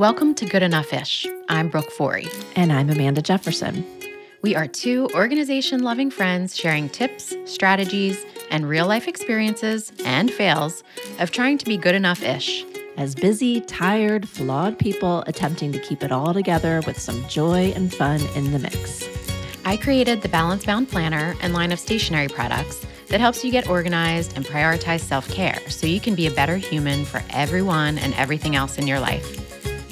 Welcome to Good Enough Ish. I'm Brooke Forey. And I'm Amanda Jefferson. We are two organization loving friends sharing tips, strategies, and real life experiences and fails of trying to be good enough ish. As busy, tired, flawed people attempting to keep it all together with some joy and fun in the mix. I created the Balance Bound Planner and line of stationery products that helps you get organized and prioritize self care so you can be a better human for everyone and everything else in your life.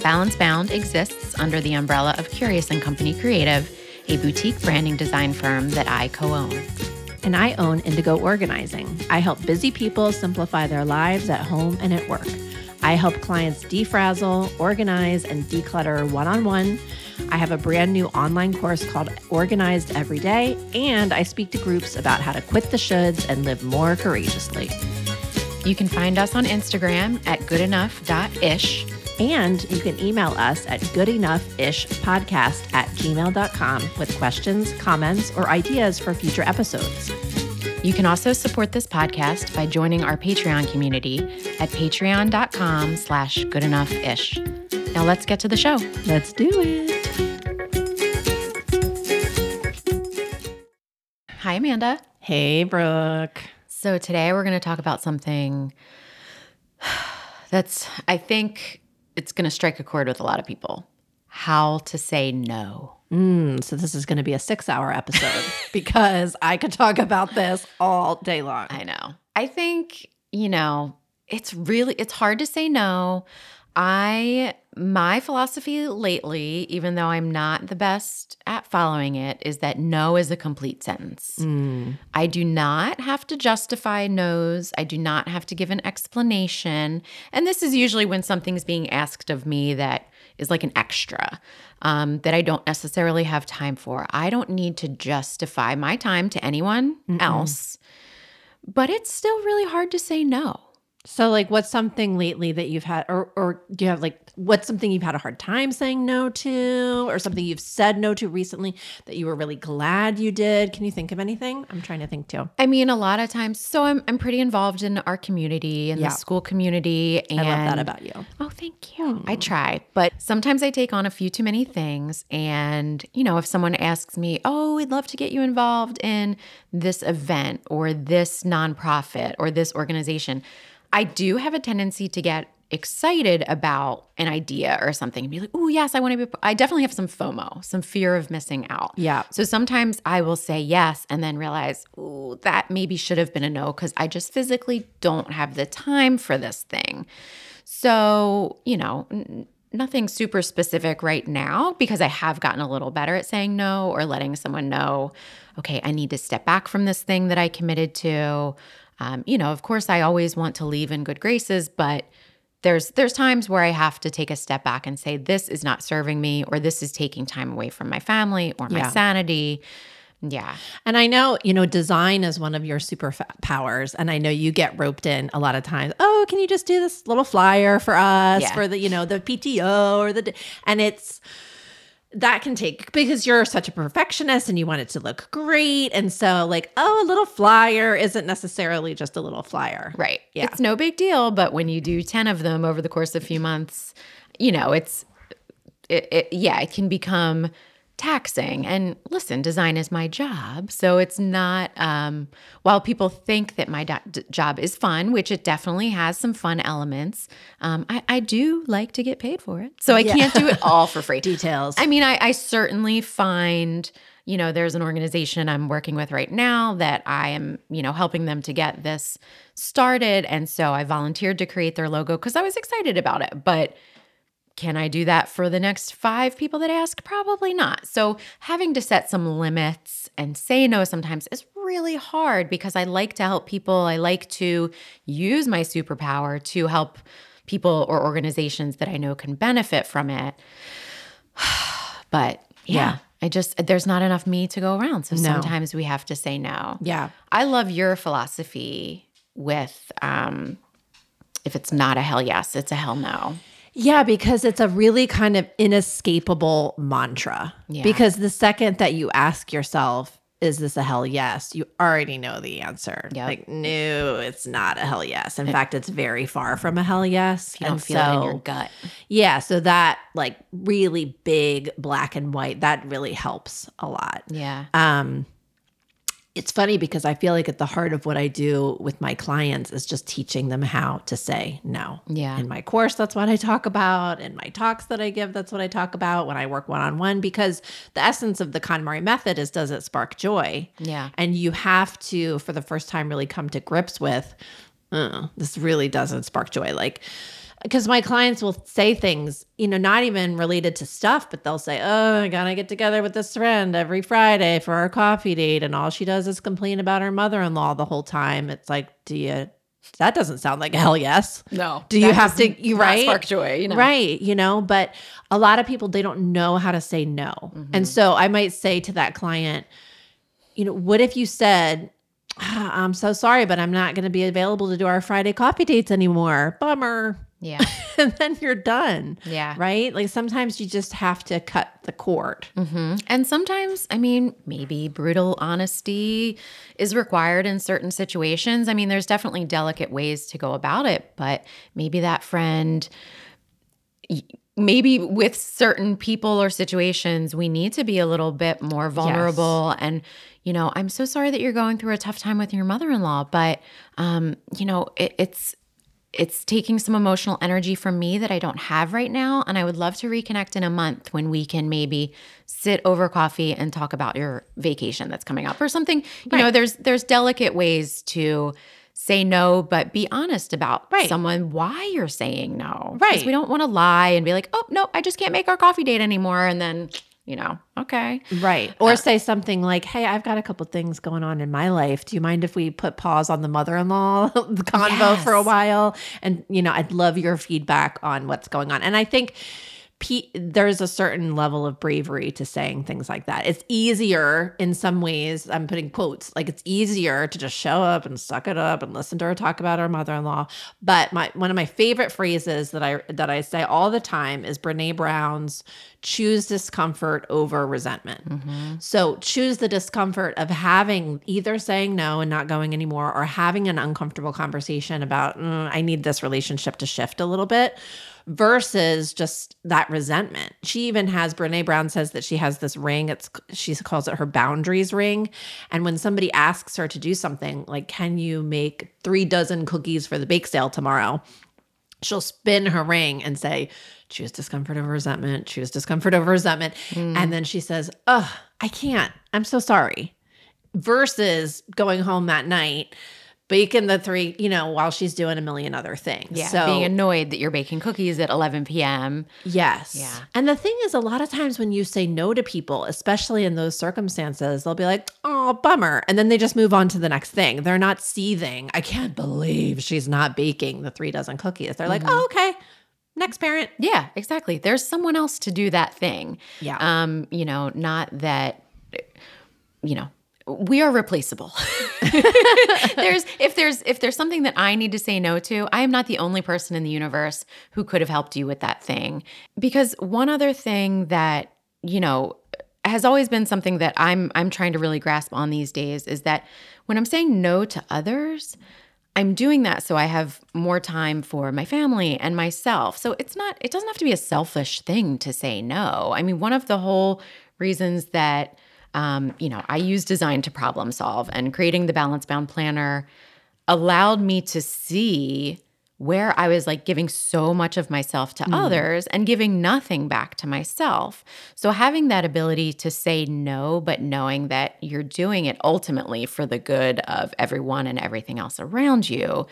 Balance Bound exists under the umbrella of Curious and Company Creative, a boutique branding design firm that I co own. And I own Indigo Organizing. I help busy people simplify their lives at home and at work. I help clients defrazzle, organize, and declutter one on one. I have a brand new online course called Organized Every Day, and I speak to groups about how to quit the shoulds and live more courageously. You can find us on Instagram at goodenough.ish. And you can email us at goodenoughishpodcast at gmail.com with questions, comments, or ideas for future episodes. You can also support this podcast by joining our Patreon community at patreon.com slash goodenoughish. Now let's get to the show. Let's do it. Hi, Amanda. Hey, Brooke. So today we're going to talk about something that's, I think it's going to strike a chord with a lot of people. How to say no. Mm, so this is going to be a six-hour episode because I could talk about this all day long. I know. I think, you know, it's really it's hard to say no. I my philosophy lately, even though I'm not the best at following it, is that no is a complete sentence. Mm. I do not have to justify no's. I do not have to give an explanation. And this is usually when something's being asked of me that is like an extra um, that I don't necessarily have time for. I don't need to justify my time to anyone Mm-mm. else. But it's still really hard to say no. So, like, what's something lately that you've had, or or do you have like, what's something you've had a hard time saying no to, or something you've said no to recently that you were really glad you did? Can you think of anything? I'm trying to think too. I mean, a lot of times, so I'm I'm pretty involved in our community and Yeah. the school community. And I love that about you. Oh, thank you. I hmm. try, but sometimes I take on a few too many things. And, you know, if someone asks me, oh, we'd love to get you involved in this event or this nonprofit or this organization, I do have a tendency to get excited about an idea or something and be like, oh, yes, I want to be. I definitely have some FOMO, some fear of missing out. Yeah. So sometimes I will say yes and then realize, oh, that maybe should have been a no because I just physically don't have the time for this thing. So, you know, n- nothing super specific right now because I have gotten a little better at saying no or letting someone know, okay, I need to step back from this thing that I committed to. Um, you know, of course, I always want to leave in good graces, but there's there's times where I have to take a step back and say this is not serving me or this is taking time away from my family or my Yeah. sanity. Yeah. And I know, you know, design is one of your superpowers. And I know you get roped in a lot of times. Oh, can you just do this little flyer for us Yeah. for the, you know, the PTO or the, and it's, that can take because you're such a perfectionist and you want it to look great. And so, like, oh, a little flyer isn't necessarily just a little flyer. Right. Yeah. It's no big deal, but when you do 10 of them over the course of a few months, you know, it's it, it yeah, it can become taxing. And listen, design is my job, so it's not um while people think that my do- d- job is fun, which it definitely has some fun elements, um I, I do like to get paid for it. So I Yeah. can't do it all for free. Details. I mean, I, I certainly find, you know, there's an organization I'm working with right now that I am, you know, helping them to get this started. And so I volunteered to create their logo because I was excited about it. But can I do that for the next five people that ask? Probably not. So having to set some limits and say no sometimes is really hard because I like to help people. I like to use my superpower to help people or organizations that I know can benefit from it. But yeah, Yeah. I just, there's not enough me to go around. So No. sometimes we have to say no. yeah. I love your philosophy with um, if it's not a hell yes, it's a hell no. Yeah, because it's a really kind of inescapable mantra. Yeah. Because the second that you ask yourself, is this a hell yes? You already know the answer. Yep. Like, no, it's not a hell yes. In fact, it's very far from a hell yes. You don't And feel it in so- your gut. Yeah. So that like really big black and white, that really helps a lot. Yeah. Um, it's funny because I feel like at the heart of what I do with my clients is just teaching them how to say no. Yeah. In my course, that's what I talk about. In my talks that I give, that's what I talk about when I work one on one, because the essence of the KonMari method is does it spark joy? Yeah. And you have to, for the first time, really come to grips with uh, this really doesn't spark joy. Like, because my clients will say things, you know, not even related to stuff, but they'll say, Oh, I gotta get together with this friend every Friday for our coffee date. And all she does is complain about her mother in law the whole time. It's like, do you, that doesn't sound like a hell yes. No. Do you have to, you right? Spark joy, you know. Right. You know, but a lot of people, they don't know how to say no. Mm-hmm. And so I might say to that client, you know, what if you said, "Ah, I'm so sorry, but I'm not going to be available to do our Friday coffee dates anymore. Bummer. Yeah. and then you're done. Yeah. Right. Like sometimes you just have to cut the cord. hmm And sometimes, I mean, maybe brutal honesty is required in certain situations. I mean, there's definitely delicate ways to go about it, but maybe that friend, maybe with certain people or situations, we need to be a little bit more vulnerable. And, you know, I'm so sorry that you're going through a tough time with your mother in law, but, um, you know, it, it's, it's taking some emotional energy from me that I don't have right now. And I would love to reconnect in a month when we can maybe sit over coffee and talk about your vacation that's coming up or something. You know, there's there's delicate ways to say no, but be honest about Right. someone why you're saying no. Because Right. We don't want to lie and be like, oh no, I just can't make our coffee date anymore. And then, you know, okay. Right. Or uh, say something like, Hey, I've got a couple things going on in my life. Do you mind if we put pause on the mother in law convo for a while? And, you know, I'd love your feedback on what's going on. And I think There's a certain level of bravery to saying things like that. It's easier in some ways. I'm putting quotes like it's easier to just show up and suck it up and listen to her talk about her mother-in-law. But my one of my favorite phrases that I that I say all the time is Brene Brown's choose discomfort over resentment. So choose the discomfort of having either saying no and not going anymore or having an uncomfortable conversation about "Mm, I need this relationship to shift a little bit versus just that resentment. She even has Brene Brown says that she has this ring. It's she calls it her boundaries ring. And when somebody asks her to do something like, "Can you make three dozen cookies for the bake sale tomorrow?" She'll spin her ring and say, "Choose discomfort over resentment. Choose discomfort over resentment." Mm. And then she says, "Oh, I can't. I'm so sorry." Versus going home that night. Baking the three, you know, while she's doing a million other things. Yeah. So being annoyed that you're baking cookies at 11 p.m. Yes. Yeah. And the thing is, a lot of times when you say no to people, especially in those circumstances, they'll be like, oh, bummer. And then they just move on to the next thing. They're not seething. I can't believe she's not baking the three dozen cookies. They're like, oh, okay. Next parent. Yeah, exactly. There's someone else to do that thing. Yeah. Um, you know, not that you know, we are replaceable. there's if there's if there's something that I need to say no to, I am not the only person in the universe who could have helped you with that thing. Because one other thing that, you know, has always been something that I'm I'm trying to really grasp on these days is that when I'm saying no to others, I'm doing that so I have more time for my family and myself. So it's not, it doesn't have to be a selfish thing to say no. I mean, one of the whole reasons that, um, you know, I use design to problem solve and creating the balance bound planner allowed me to see where I was like giving so much of myself to others and giving nothing back to myself. So having that ability to say no, but knowing that you're doing it ultimately for the good of everyone and everything else around you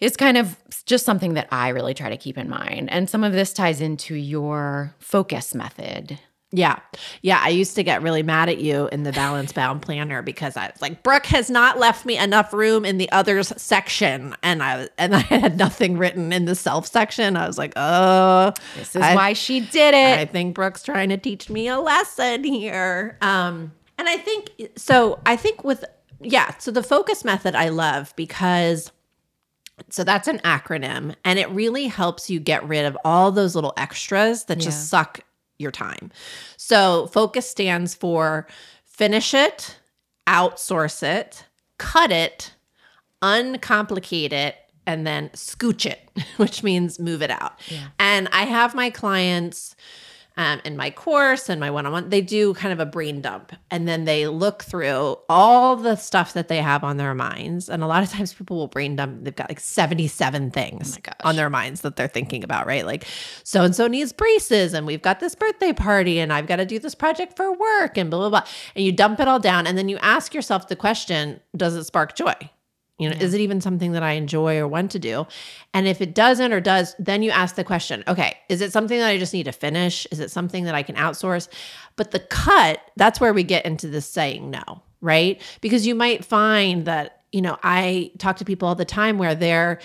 is kind of just something that I really try to keep in mind. And some of this ties into your focus method. Yeah. Yeah. I used to get really mad at you in the balance bound planner because I was like, Brooke has not left me enough room in the others section. And I and I had nothing written in the self section. I was like, oh, This is I- why she did it. I think Brooke's trying to teach me a lesson here. Um, and I think so. I think with yeah, so the focus method I love because so that's an acronym and it really helps you get rid of all those little extras that Yeah. just suck your time. So focus stands for finish it, outsource it, cut it, uncomplicate it, and then scooch it, which means move it out. And I have my clients um, in my course and my one on one, they do kind of a brain dump and then they look through all the stuff that they have on their minds. And a lot of times people will brain dump, they've got like 77 things gosh. on their minds that they're thinking about, right? Like so and so needs braces and we've got this birthday party and I've got to do this project for work and blah, blah, blah. And you dump it all down and then you ask yourself the question Does it spark joy? You know, is it even something that I enjoy or want to do? And if it doesn't or does, then you ask the question, okay, is it something that I just need to finish? Is it something that I can outsource? But the cut, that's where we get into the saying no, right? Because you might find that, you know, I talk to people all the time where they're,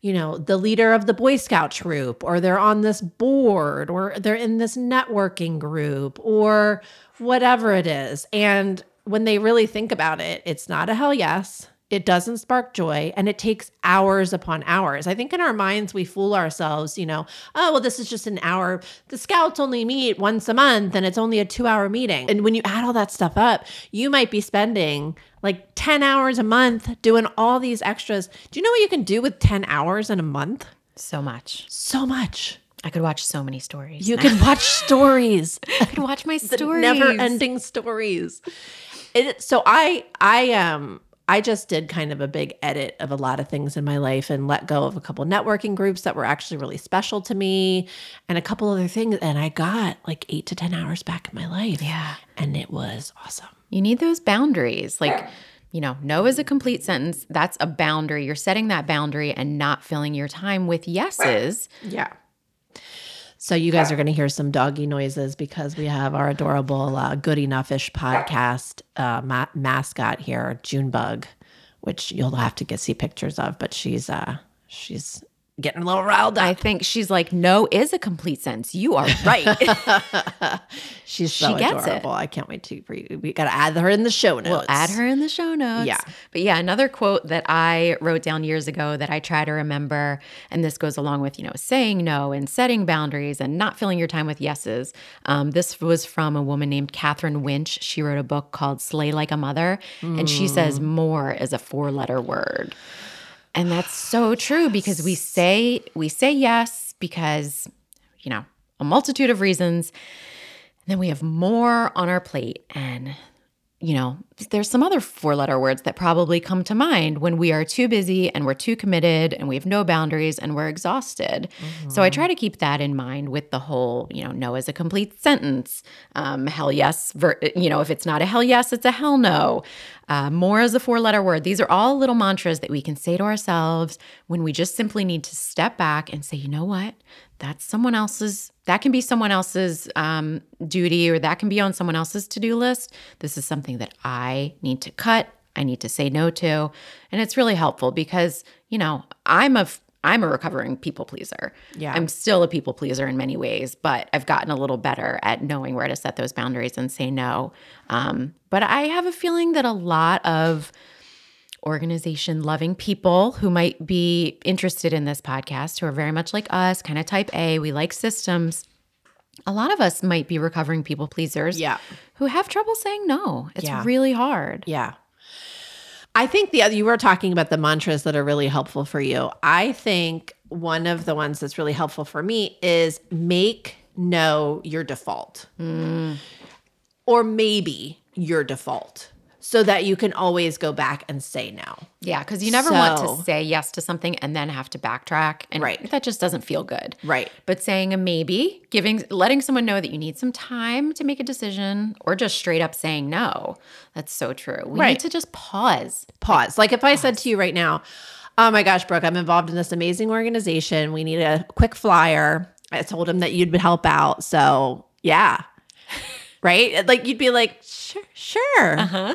you know, the leader of the Boy Scout troop, or they're on this board, or they're in this networking group, or whatever it is. And when they really think about it, it's not a hell yes. It doesn't spark joy and it takes hours upon hours. I think in our minds, we fool ourselves, you know, oh, well, this is just an hour. The scouts only meet once a month and it's only a two hour meeting. And when you add all that stuff up, you might be spending like 10 hours a month doing all these extras. Do you know what you can do with 10 hours in a month? So much. So much. I could watch so many stories. You could watch stories. I could watch my stories. never ending stories. It, so I I um I just did kind of a big edit of a lot of things in my life and let go of a couple networking groups that were actually really special to me and a couple other things and I got like 8 to 10 hours back in my life. Yeah. And it was awesome. You need those boundaries. Like, you know, no is a complete sentence. That's a boundary. You're setting that boundary and not filling your time with yeses. Yeah. So you guys are going to hear some doggy noises because we have our adorable uh, Good Enough-ish podcast uh, ma- mascot here, Junebug, which you'll have to get see pictures of. But she's uh, she's getting a little riled up. I think she's like, no is a complete sense. You are right. she's so She gets it. adorable. I can't wait to. For you. We got to add her in the show notes. We'll add her in the show notes. Yeah. But yeah, another quote that I wrote down years ago that I try to remember, and this goes along with, you know, saying no and setting boundaries and not filling your time with yeses. Um, this was from a woman named Katherine Wintsch. She wrote a book called Slay Like a Mother. And she says more is a four letter word. And that's so true because we say we say yes because, you know, a multitude of reasons. And then we have more on our plate and you know, there's some other four letter words that probably come to mind when we are too busy and we're too committed and we have no boundaries and we're exhausted. So I try to keep that in mind with the whole, you know, no is a complete sentence. Um, hell yes, ver- you know, if it's not a hell yes, it's a hell no. Uh, more is a four letter word. These are all little mantras that we can say to ourselves when we just simply need to step back and say, you know what? That's someone else's, that can be someone else's um, duty or that can be on someone else's to do list. This is something that I need to cut. I need to say no to. And it's really helpful because, you know, I'm a, I'm a recovering people pleaser. Yeah. I'm still a people pleaser in many ways, but I've gotten a little better at knowing where to set those boundaries and say no. Um, but I have a feeling that a lot of organization loving people who might be interested in this podcast, who are very much like us, kind of type A, we like systems. A lot of us might be recovering people pleasers Yeah. who have trouble saying no. It's Yeah. really hard. Yeah. I think the other, you were talking about the mantras that are really helpful for you. I think one of the ones that's really helpful for me is make no your default. Mm. Or maybe your default so that you can always go back and say no. Yeah, because you never want to say yes to something and then have to backtrack. And Right. that just doesn't feel good. Right. But saying a maybe, giving letting someone know that you need some time to make a decision, or just straight up saying no. That's so true. We Right. need to just pause. Pause. Like if I said to you right now, oh my gosh, Brooke, I'm involved in this amazing organization. We need a quick flyer. I told him that you'd help out. So yeah. right? Like you'd be like, sure, sure. Uh-huh.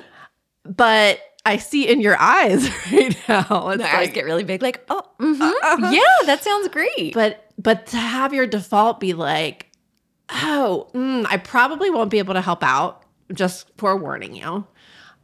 But I see in your eyes right now. It's The eyes get really big, like, oh, mhm. yeah, that sounds great. but but to have your default be like, oh, mm, I probably won't be able to help out. Just forewarning you.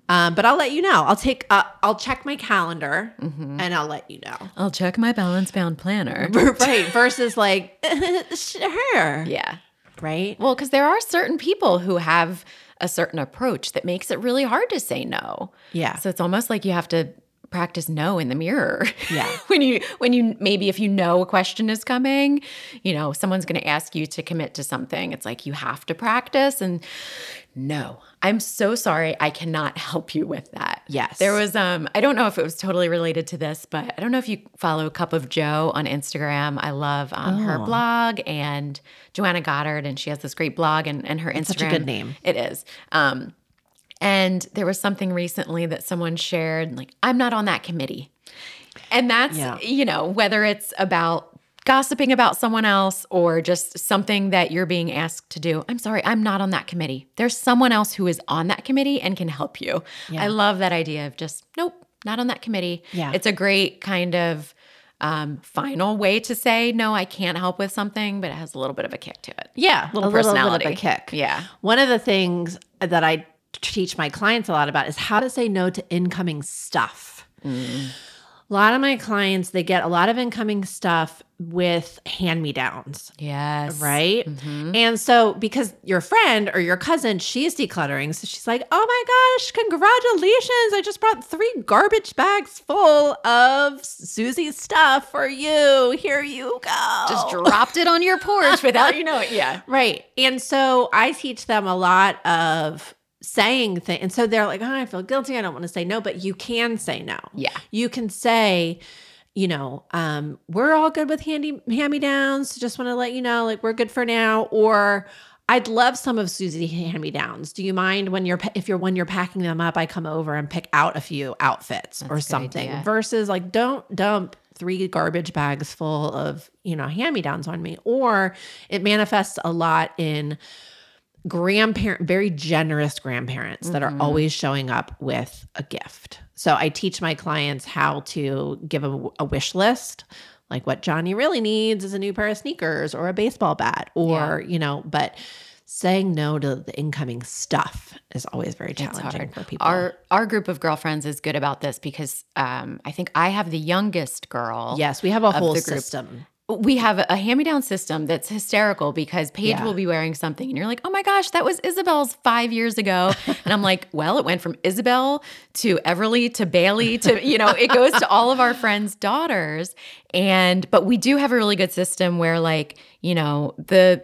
Um, but I'll let you know. I'll take. Uh, I'll check my calendar and I'll let you know. I'll check my balance bound planner. right. Versus like, sure. yeah. Right. Well, because there are certain people who have a certain approach that makes it really hard to say no. Yeah. So it's almost like you have to practice no in the mirror. Yeah. when you when you maybe if you know a question is coming, you know, someone's going to ask you to commit to something. It's like you have to practice and no. I'm so sorry I cannot help you with that. Yes. There was um I don't know if it was totally related to this, but I don't know if you follow Cup of Jo on Instagram. I love um, her Oh. blog and Joanna Goddard and she has this great blog and and her Instagram such a good name. it is. Um, and there was something recently that someone shared, like, I'm not on that committee. And that's, Yeah. you know, whether it's about gossiping about someone else or just something that you're being asked to do. I'm sorry, I'm not on that committee. There's someone else who is on that committee and can help you. Yeah. I love that idea of just, nope, not on that committee. Yeah. It's a great kind of um, final way to say, no, I can't help with something, but it has a little bit of a kick to it. Yeah, Little a little personality. bit of a kick. Yeah. One of the things that I teach my clients a lot about is how to say no to incoming stuff. A lot of my clients, they get a lot of incoming stuff with hand me downs, Yes. right? Mhm. And so, because your friend or your cousin, she's decluttering. So she's like, oh my gosh, congratulations. I just brought three garbage bags full of Susie's stuff for you. Here you go. Just dropped it on your porch without you know it. Yeah. Right. And so I teach them a lot of saying things. And so they're like, oh, I feel guilty. I don't want to say no, but you can say no. Yeah. You can say, you know, um, we're all good with handy hand me downs. Just want to let you know, like we're good for now. Or I'd love some of Susie hand me downs. Do you mind when you're if you're when you're packing them up, I come over and pick out a few outfits or something. idea. Versus like, don't dump three garbage bags full of you know hand me downs on me. Or it manifests a lot in grandparent very generous grandparents that are Mhm. always showing up with a gift. So i teach my clients how to give a, a wish list like what johnny really needs is a new pair of sneakers or a baseball bat or you know but saying no to the incoming stuff is always very challenging for people. Our our group of girlfriends is good about this because um, I think I have the youngest girl. yes we have a whole system We have a hand me down system that's hysterical because Paige Yeah. will be wearing something and you're like, oh my gosh, that was Isabel's five years ago. and I'm like, well, it went from Isabel to Everly to Bailey to, you know, it goes to all of our friends' daughters. And, but we do have a really good system where, like, you know, the,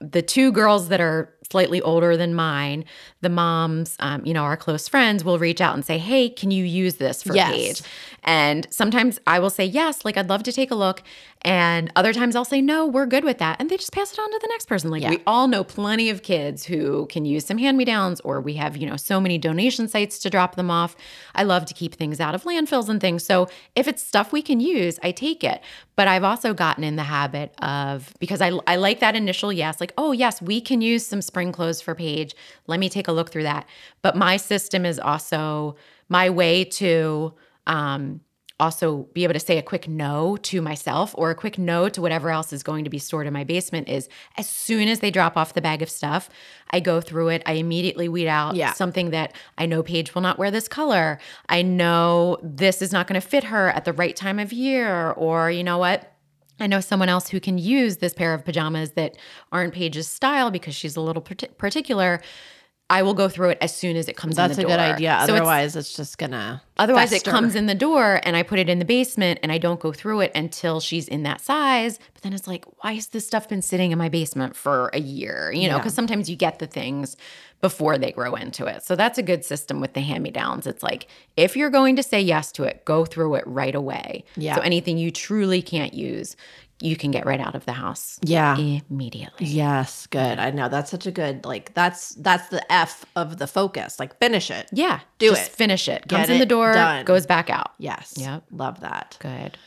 the two girls that are slightly older than mine, the moms, um, you know, our close friends will reach out and say, Hey, can you use this for Yes. Paige? And sometimes I will say, Yes, like I'd love to take a look. And other times I'll say, No, we're good with that. And they just pass it on to the next person. Like Yeah. we all know plenty of kids who can use some hand me downs, or we have, you know, so many donation sites to drop them off. I love to keep things out of landfills and things. So if it's stuff we can use, I take it. But I've also gotten in the habit of, because I, I like that initial yes, like, oh, yes, we can use some spring clothes for Paige. Let me take a look through that. But my system is also my way to, um, also be able to say a quick no to myself or a quick no to whatever else is going to be stored in my basement is as soon as they drop off the bag of stuff, I go through it. I immediately weed out Yeah. something that I know Paige will not wear this color. I know this is not going to fit her at the right time of year, or you know what? I know someone else who can use this pair of pajamas that aren't Paige's style because she's a little parti- particular. I will go through it as soon as it comes that's in a good door. idea So it's- otherwise it's, just gonna Otherwise, fester. it comes in the door and I put it in the basement and I don't go through it until she's in that size. But then it's like, why has this stuff been sitting in my basement for a year? You know, Yeah. because sometimes you get the things before they grow into it. So that's a good system with the hand me downs. It's like, if you're going to say yes to it, go through it right away. Yeah. So anything you truly can't use, you can get right out of the house yeah immediately. Yes, good. I know that's such a good like that's that's the F of the focus. Like finish it. Yeah. Do just it. Finish it. Get Comes in it the door, done. goes back out. Yes. Yep. Love that. Good.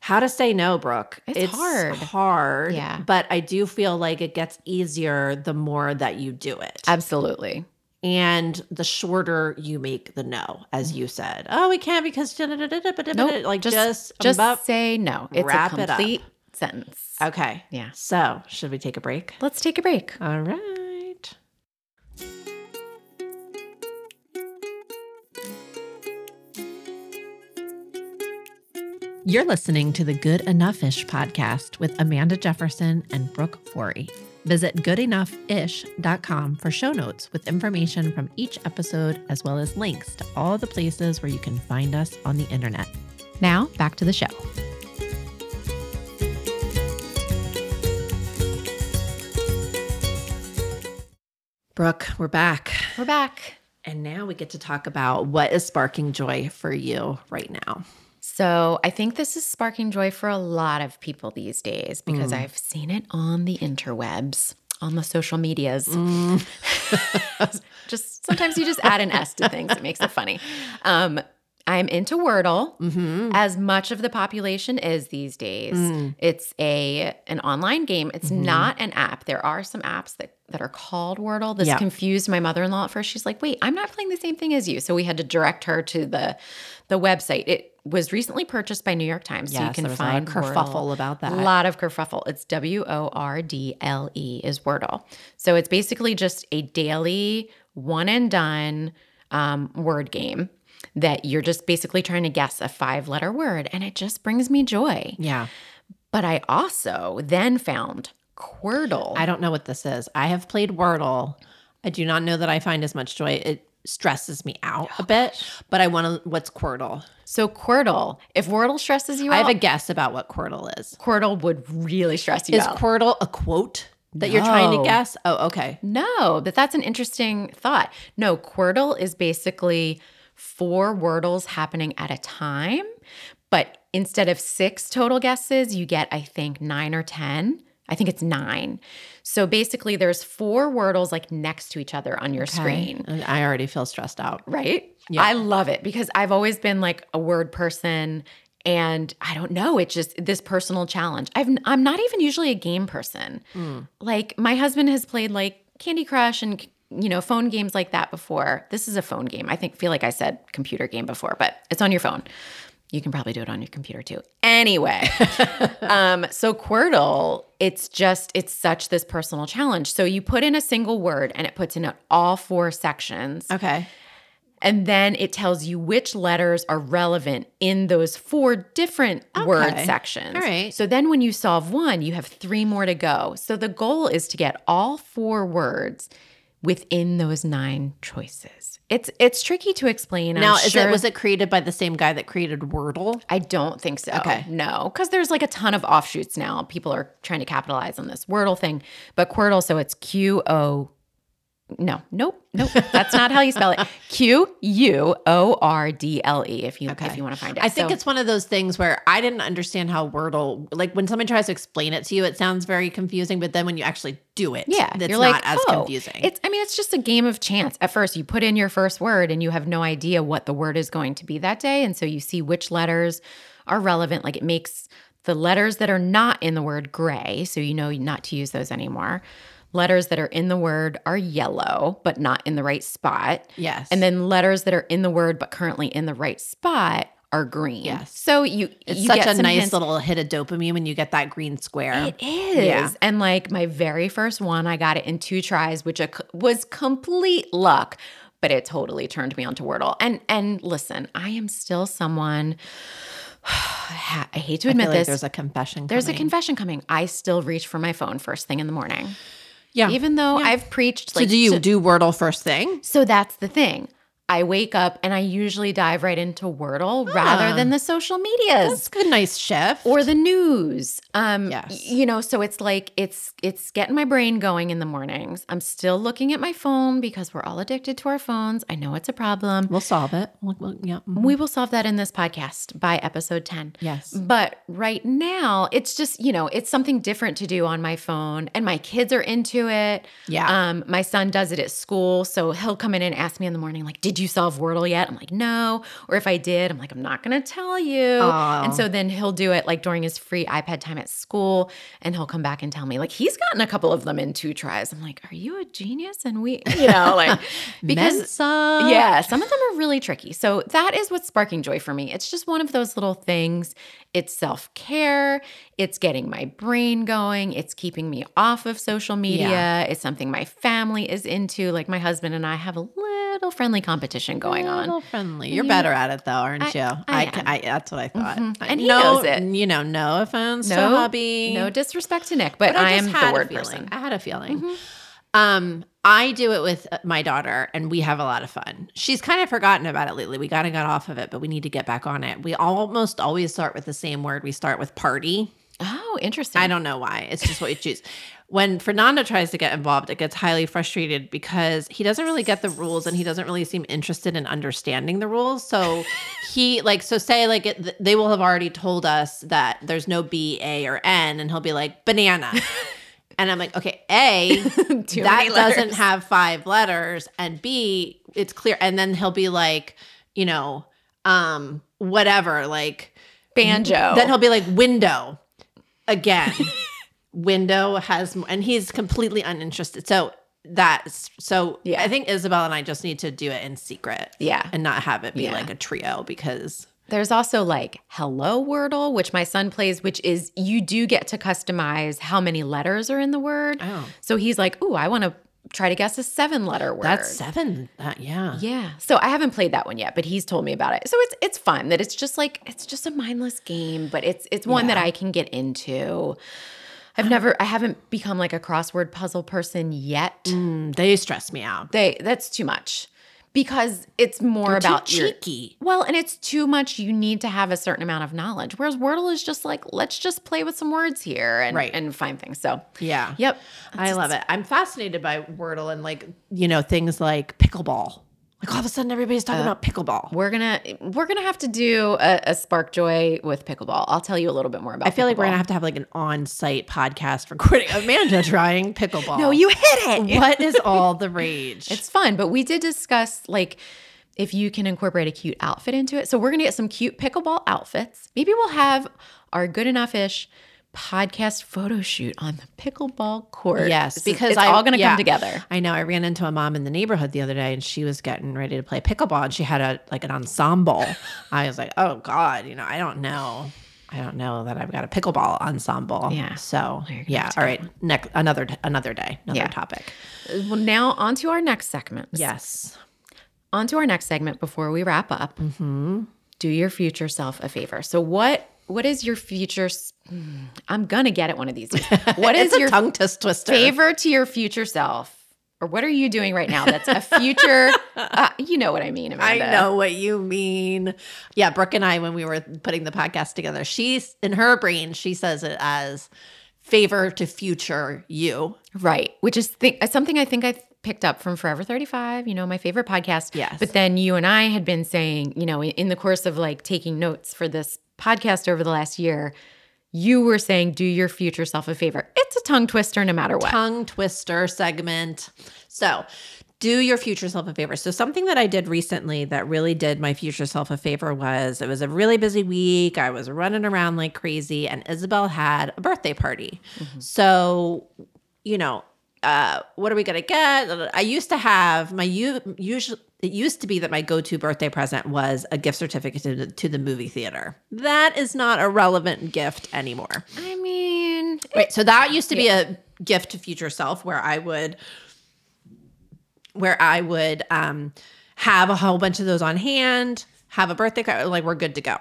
How to say no, Brooke. It's hard. Hard. Yeah. But I do feel like it gets easier the more that you do it. Absolutely. and the shorter you make the no, as you said. Oh, we can't because Nope, like just just um, just, just say no. It's wrap a it up. complete sentence. okay. Yeah. So should we take a break? Let's take a break. All right. You're listening to the Good Enough Ish podcast with Amanda Jefferson and Brooke Forey. Visit goodenoughIsh.com for show notes with information from each episode, as well as links to all the places where you can find us on the internet. Now, back to the show. Brooke, we're back. We're back. And now we get to talk about what is sparking joy for you right now. So, I think this is sparking joy for a lot of people these days because mm. I've seen it on the interwebs, on the social medias. Mm. just sometimes you just add an S to things, it makes it funny. Um, I'm into Wordle, mm-hmm. as much of the population is these days. Mm. It's a an online game. It's mm-hmm. not an app. There are some apps that that are called Wordle. This Yeah. confused my mother-in-law at first. She's like, "Wait, I'm not playing the same thing as you." So we had to direct her to the the website. It was recently purchased by New York Times, so you can there was a lot find of kerfuffle Wordle. about that. A lot of kerfuffle. It's W O R D L E is Wordle. So it's basically just a daily one and done um, word game that you're just basically trying to guess a five letter word, and it just brings me joy. Yeah. But I also then found Quordle. I don't know what this is. I have played Wordle. I do not know that I find as much joy. It stresses me out a bit, but I want to. What's Quordle? so Quordle, if Wordle stresses you out. I out, have a guess about what Quordle is. Quordle would really stress you Is out. Quordle a quote that you're trying to No. guess? Oh, okay. No, but that's an interesting thought. No, Quordle is basically four Wordles happening at a time, but instead of six total guesses, you get, I think, nine or 10. I think it's nine. So basically, there's four Wordles like next to each other on your screen. And I already feel stressed out. Right? Yeah. I love it because I've always been like a word person and I don't know, it's just this personal challenge. I've I'm not even usually a game person. Mm. Like my husband has played like Candy Crush and you know, phone games like that before. This is a phone game. I think feel like I said computer game before, but it's on your phone. You can probably do it on your computer too. Anyway, um, so Quordle, it's just, it's such this personal challenge. So you put in a single word and it puts in all four sections. Okay. And then it tells you which letters are relevant in those four different word sections. All right. So then when you solve one, you have three more to go. So the goal is to get all four words within those nine choices. It's it's tricky to explain. I'm Now, is sure- it was it created by the same guy that created Wordle? I don't think so. Okay. No, because there's like a ton of offshoots now. People are trying to capitalize on this Wordle thing. But Quordle, so it's Q O. No, nope, nope. That's not how you spell it. Q U O R D L E. If you if you want to find it, I think So- it's one of those things where I didn't understand how Wordle, like when someone tries to explain it to you, it sounds very confusing. But then when you actually do it, yeah. it's you're not like, as oh, confusing. It's I mean, it's just a game of chance. At first, you put in your first word and you have no idea what the word is going to be that day, and so you see which letters are relevant. Like it makes the letters that are not in the word gray, so you know not to use those anymore. Letters that are in the word are yellow, but not in the right spot. yes. And then letters that are in the word but currently in the right spot are green. Yes. So you it's you such get a nice hints. little hit of dopamine when you get that green square. It is. Yeah. And like my very first one, I got it in two tries, which was complete luck, but it totally turned me onto Wordle. And and listen, I am still someone I hate to admit like this. there's a confession. there's a confession coming. I still reach for my phone first thing in the morning. Yeah. Even though I've preached so like do you so- do Wordle first thing? so that's the thing. I wake up and I usually dive right into Wordle Ah. rather than the social medias That's a good, nice shift. or the news. Um, Yes. you know, so it's like it's it's getting my brain going in the mornings. I'm still looking at my phone because we're all addicted to our phones. I know it's a problem. we'll solve it. We'll, we'll- yeah. mhm. We will solve that in this podcast by episode 10. Yes. But right now, it's just, you know, it's something different to do on my phone. And my kids are into it. Yeah. Um, my son does it at school. So he'll come in and ask me in the morning, like, did you solve Wordle yet? I'm like, no. Or if I did, I'm like, I'm not going to tell you. And so then he'll do it like during his free iPad time at school. And he'll come back and tell me, like, he's gotten a couple of them in two tries. I'm like, are you a genius? And we, you know, like, because yeah, some of them are really tricky. So that is what's sparking joy for me. It's just one of those little things. It's self care. It's getting my brain going. It's keeping me off of social media. Yeah. It's something my family is into. Like my husband and I have a little little friendly competition going a on. little friendly. You're You- better at it though, aren't I- you? I am. I, that's what I thought. Mhm. And he no, knows it. You know, no offense to No, hubby. no disrespect to Nick, but, But I, am the a word feeling. person. I had a feeling. Mhm. Um, I do it with uh, my daughter, and we have a lot of fun. She's kind of forgotten about it lately. We kind of got off of it, but we need to get back on it. We almost always start with the same word. We start with party. Oh, interesting. I don't know why. It's just what you choose. When Fernando tries to get involved, it gets highly frustrated because he doesn't really get the rules and he doesn't really seem interested in understanding the rules. So he like so say like it, they will have already told us that there's no B, A, or N, and he'll be like banana. And I'm like, okay, A, that doesn't have five letters, and B, it's clear. And then he'll be like, you know, um, whatever, like Banjo. then he'll be like window again. Window has, and he's completely uninterested. So that's so. Yeah. I think Isabel and I just need to do it in secret yeah. and not have it be Yeah. like a trio because There's also like Hello Wordle, which my son plays, which is you do get to customize how many letters are in the word. oh, So he's like, "Ooh, I want to try to guess a seven-letter word." that's seven. Uh, yeah. Yeah. So I haven't played that one yet, but he's told me about it. So it's it's fun that it's just like it's just a mindless game, but it's it's one that I can get into. I've never I haven't become like a crossword puzzle person yet. Mm, they stress me out. They that's too much. Because it's more They're about too your cheeky. well, and it's too much. You need to have a certain amount of knowledge. Whereas Wordle is just like, let's just play with some words here and, Right. and find things. So, Yeah. yep. I love it. I'm fascinated by Wordle and like, you know, things like pickleball. Like all of a sudden everybody's talking Uh, about pickleball. We're gonna we're gonna have to do a, a Spark Joy with pickleball. I'll tell you a little bit more about. It. I feel like we're gonna have to have like an on-site podcast recording Amanda trying pickleball. No, you hit it. what is all the rage? It's fun, but we did discuss like if you can incorporate a cute outfit into it. So we're gonna get some cute pickleball outfits. Maybe we'll have our good enough ish podcast photo shoot on the pickleball court. Yes, because it's I- all gonna yeah. come together. I know. I ran into a mom in the neighborhood the other day, and she was getting ready to play pickleball, and she had a like an ensemble. I was like, oh god, you know, I don't know. I don't know that I've got a pickleball ensemble. Yeah. So yeah. to All right. Next another another day, another Yeah. topic. Well, now on to our next segment. Yes. On to our next segment before we wrap up. Mm-hmm. Do your future self a favor. So what what is your future? hmm, I'm gonna get it one of these days. What is your tongue twist twister? favor to your future self? Or what are you doing right now that's a future? uh, you know what I mean, I know what you mean. Yeah, Brooke and I, when we were putting the podcast together, she's in her brain, she says it as favor to future you. Right. Which is th- something I think I picked up from Forever 35, you know, my favorite podcast. Yes. But then you and I had been saying, you know, in the course of like taking notes for this podcast over the last year, you were saying, do your future self a favor. It's a tongue twister no matter what. tongue twister segment. So, do your future self a favor. So, something that I did recently that really did my future self a favor was it was a really busy week. I was running around like crazy, and Isabel had a birthday party. Mm-hmm. So, you know, uh, what are we gonna get? I used to have my u- usual. It used to be that my go-to birthday present was a gift certificate to the, to the movie theater. That is not a relevant gift anymore. I mean, Right. So that used to be a gift to future self where I would where I would um have a whole bunch of those on hand, have a birthday card, like we're good to go.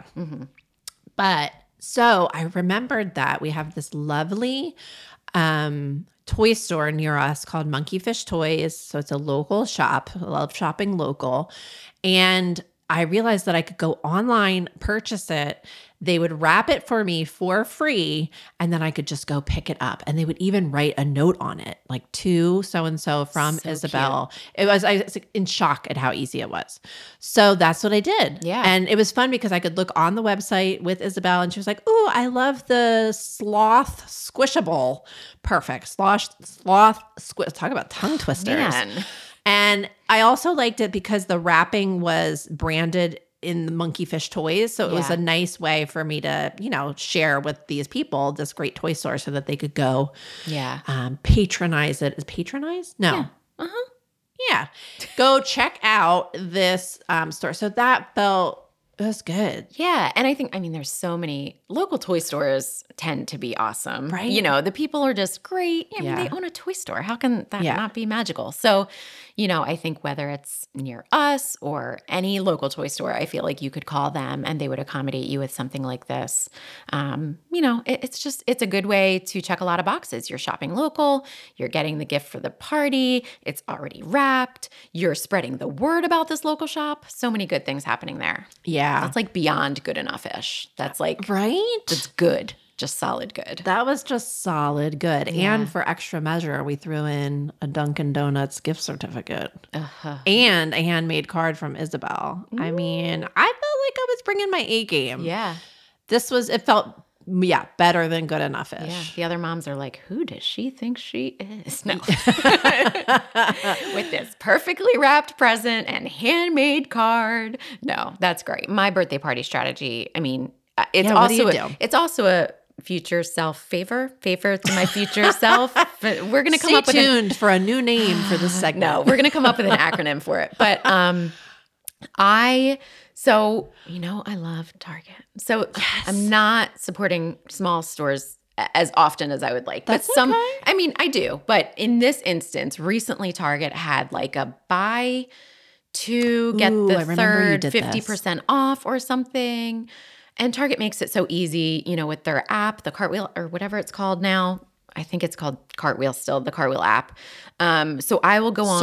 But so I remembered that we have this lovely um toy store near us called Monkeyfish Toys. So it's a local shop. I love shopping local. And I realized that I could go online, purchase it. They would wrap it for me for free, and then I could just go pick it up. And they would even write a note on it, like to so and so from So Isabel. It was I was in shock at how easy it was. So that's what I did. Yeah. And it was fun because I could look on the website with Isabel and she was like, Oh, I love the sloth squishable. Perfect. Sloth, sloth, squish. Talk about tongue twisters. man. And I also liked it because the wrapping was branded in the monkey fish toys. So it was a nice way for me to, you know, share with these people this great toy store so that they could go Yeah. um, patronize it. Is patronize? No. Yeah. Uh-huh. Yeah. Go check out this um, store. So that felt Was good. Yeah. And I think, I mean, there's so many local toy stores tend to be awesome. Right. You know, the people are just great. I mean, Yeah. they own a toy store. How can that Yeah. not be magical? So, you know, I think whether it's near us or any local toy store, I feel like you could call them and they would accommodate you with something like this. Um, you know, it, it's just, it's a good way to check a lot of boxes. You're shopping local, you're getting the gift for the party, it's already wrapped, you're spreading the word about this local shop. So many good things happening there. Yeah. That's like beyond good enough ish. That's like, right? that's good, just solid good. That was just solid good. Yeah. And for extra measure, we threw in a Dunkin' Donuts gift certificate Uh-huh. and a handmade card from Isabel. I mean, I felt like I was bringing my A game. Yeah. This was, it felt, yeah, better than good enough ish. Yeah. The other moms are like, who does she think she is? No. With this perfectly wrapped present and handmade card. No, that's great. My birthday party strategy, I mean, uh, it's Yeah, also a, it's also a future self favor, favor to my future self. But we're going to come Stay up with an tuned for a new name for this segment. No, we're gonna come up with an acronym for it. But um I so you know I love Target. So I'm not supporting small stores as often as I would like. That's but some okay. I mean I do, but in this instance, recently Target had like a buy two get Ooh, the third 50% off or something. And Target makes it so easy, you know, with their app, the cartwheel or whatever it's called now. I think it's called Cartwheel still, the Cartwheel app. Um, so I will go on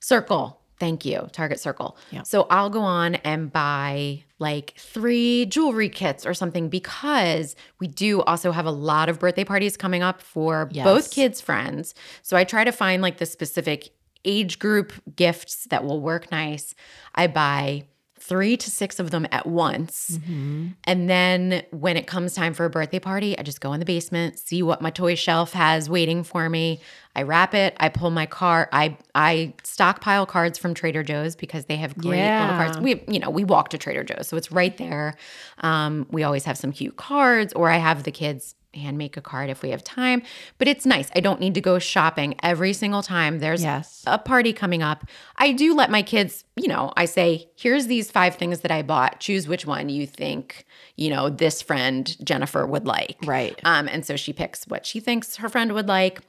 Circle. Thank you. Target Circle. Yeah. So I'll go on and buy like three jewelry kits or something because we do also have a lot of birthday parties coming up for Yes. both kids' friends. So I try to find like the specific age group gifts that will work nice. I buy three to six of them at once. Mm-hmm. And then when it comes time for a birthday party, I just go in the basement, see what my toy shelf has waiting for me. I wrap it, I pull my car, I I stockpile cards from Trader Joe's because they have great Yeah. little cards. We you know, we walk to Trader Joe's, so it's right there. Um, we always have some cute cards, or I have the kids hand make a card if we have time. But it's nice. I don't need to go shopping every single time. There's Yes. a party coming up. I do let my kids, you know, I say, here's these five things that I bought. Choose which one you think, you know, this friend, Jennifer, would like. Right. Um, and so she picks what she thinks her friend would like.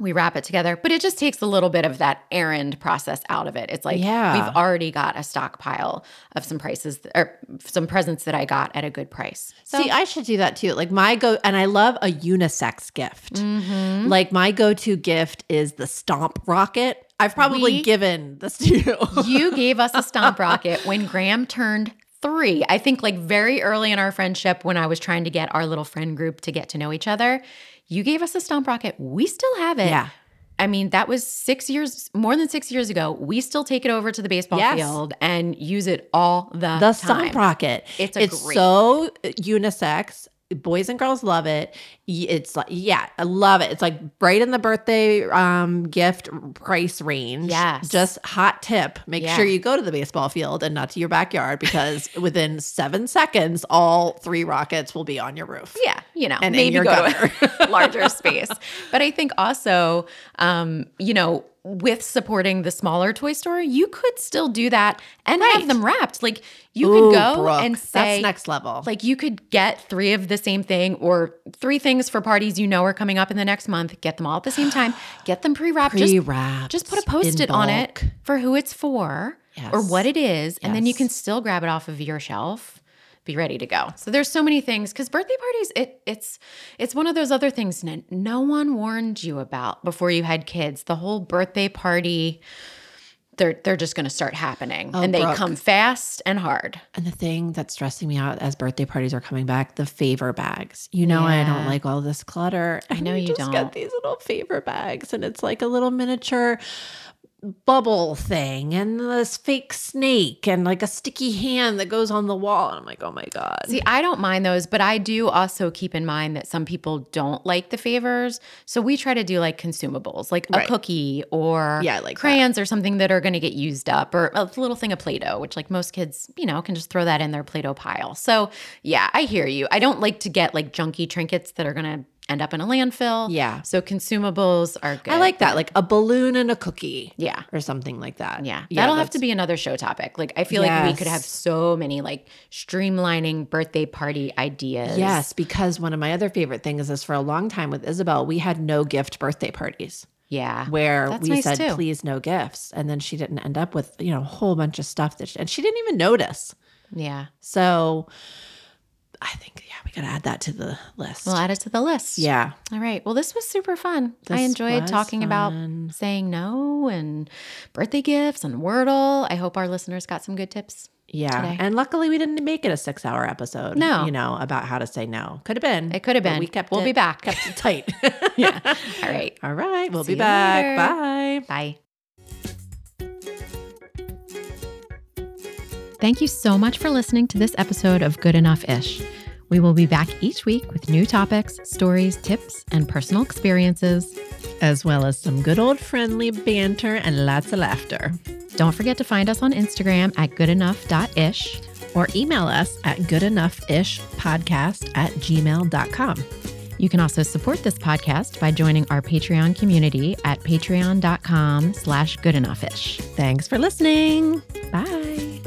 We wrap it together, but it just takes a little bit of that errand process out of it. It's like Yeah. we've already got a stockpile of some prices or some presents that I got at a good price. So See, I should do that too. Like my go, and I love a unisex gift. Mhm. Like my go-to gift is the Stomp Rocket. I've probably We- given this to you. you gave us a stomp rocket when Graham turned three. I think like very early in our friendship when I was trying to get our little friend group to get to know each other. You gave us a stomp rocket. We still have it. Yeah. I mean, that was six years, more than six years ago. We still take it over to the baseball Yes. field and use it all the, the time. The stomp Rocket. It's a it's great- so unisex. Boys and girls love it. It's like, yeah, I love it. It's like right in the birthday um, gift price range. yeah Just hot tip make Yeah. sure you go to the baseball field and not to your backyard because within seven seconds, all three rockets will be on your roof. Yeah, you know, And in maybe your go gutter. to a larger space. But I think also, um, you know, with supporting the smaller toy store, you could still do that and Right. have them wrapped. Like you Ooh, could go Brooke, and say, that's next level. like you could get three of the same thing or three things for parties you know are coming up in the next month. Get them all at the same time. Get them pre-wrapped. Just Pre-wrapped. just put a post-it on it for who it's for or what it is, and then you can still grab it off of your shelf. Be ready to go. So there's so many things because birthday parties, it it's it's one of those other things that no one warned you about before you had kids. The whole birthday party, they're they're just going to start happening, Oh, and they Brooke. come fast and hard. And the thing that's stressing me out as birthday parties are coming back, the favor bags. You know, I don't like all this clutter. I know And you just don't. get these little favor bags, and it's like a little miniature bubble thing, and this fake snake, and like a sticky hand that goes on the wall. And I'm like, oh my god. See, I don't mind those, but I do also keep in mind that some people don't like the favors. So we try to do like consumables, like a Right. cookie or Yeah, like that. crayons or something that are going to get used up, or a little thing of Play Doh, which like most kids, you know, can just throw that in their Play Doh pile. So yeah, I hear you. I don't like to get like junky trinkets that are going to end up in a landfill. Yeah. So consumables are good. I like that, like a balloon and a cookie. Yeah. Or something like that. Yeah, that'll have to be another show topic. Like I feel like we could have so many like streamlining birthday party ideas. Yes, because one of my other favorite things is for a long time with Isabel, we had no gift birthday parties Yeah. where That's we nice, said, too. please no gifts. And then she didn't end up with, you know, a whole bunch of stuff that, she, and she didn't even notice. Yeah. So I think, yeah, we got to add that to the list. We'll add it to the list. yeah. All right. Well, this was super fun. I enjoyed talking fun. about saying no and birthday gifts and Wordle. I hope our listeners got some good tips. Yeah. today. And luckily we didn't make it a six hour episode. No. You know, about how to say no. Could have been. It could have been. We kept We'll it, be back. Kept it tight. yeah. All right. All right. We'll See be back. later. Bye. Bye. Thank you so much for listening to this episode of Good Enough Ish. We will be back each week with new topics, stories, tips, and personal experiences. As well as some good old friendly banter and lots of laughter. Don't forget to find us on Instagram at goodenough.ish. Or email us at goodenoughishpodcast at gmail.com. You can also support this podcast by joining our Patreon community at patreon.com slash goodenoughish. Thanks for listening. Bye.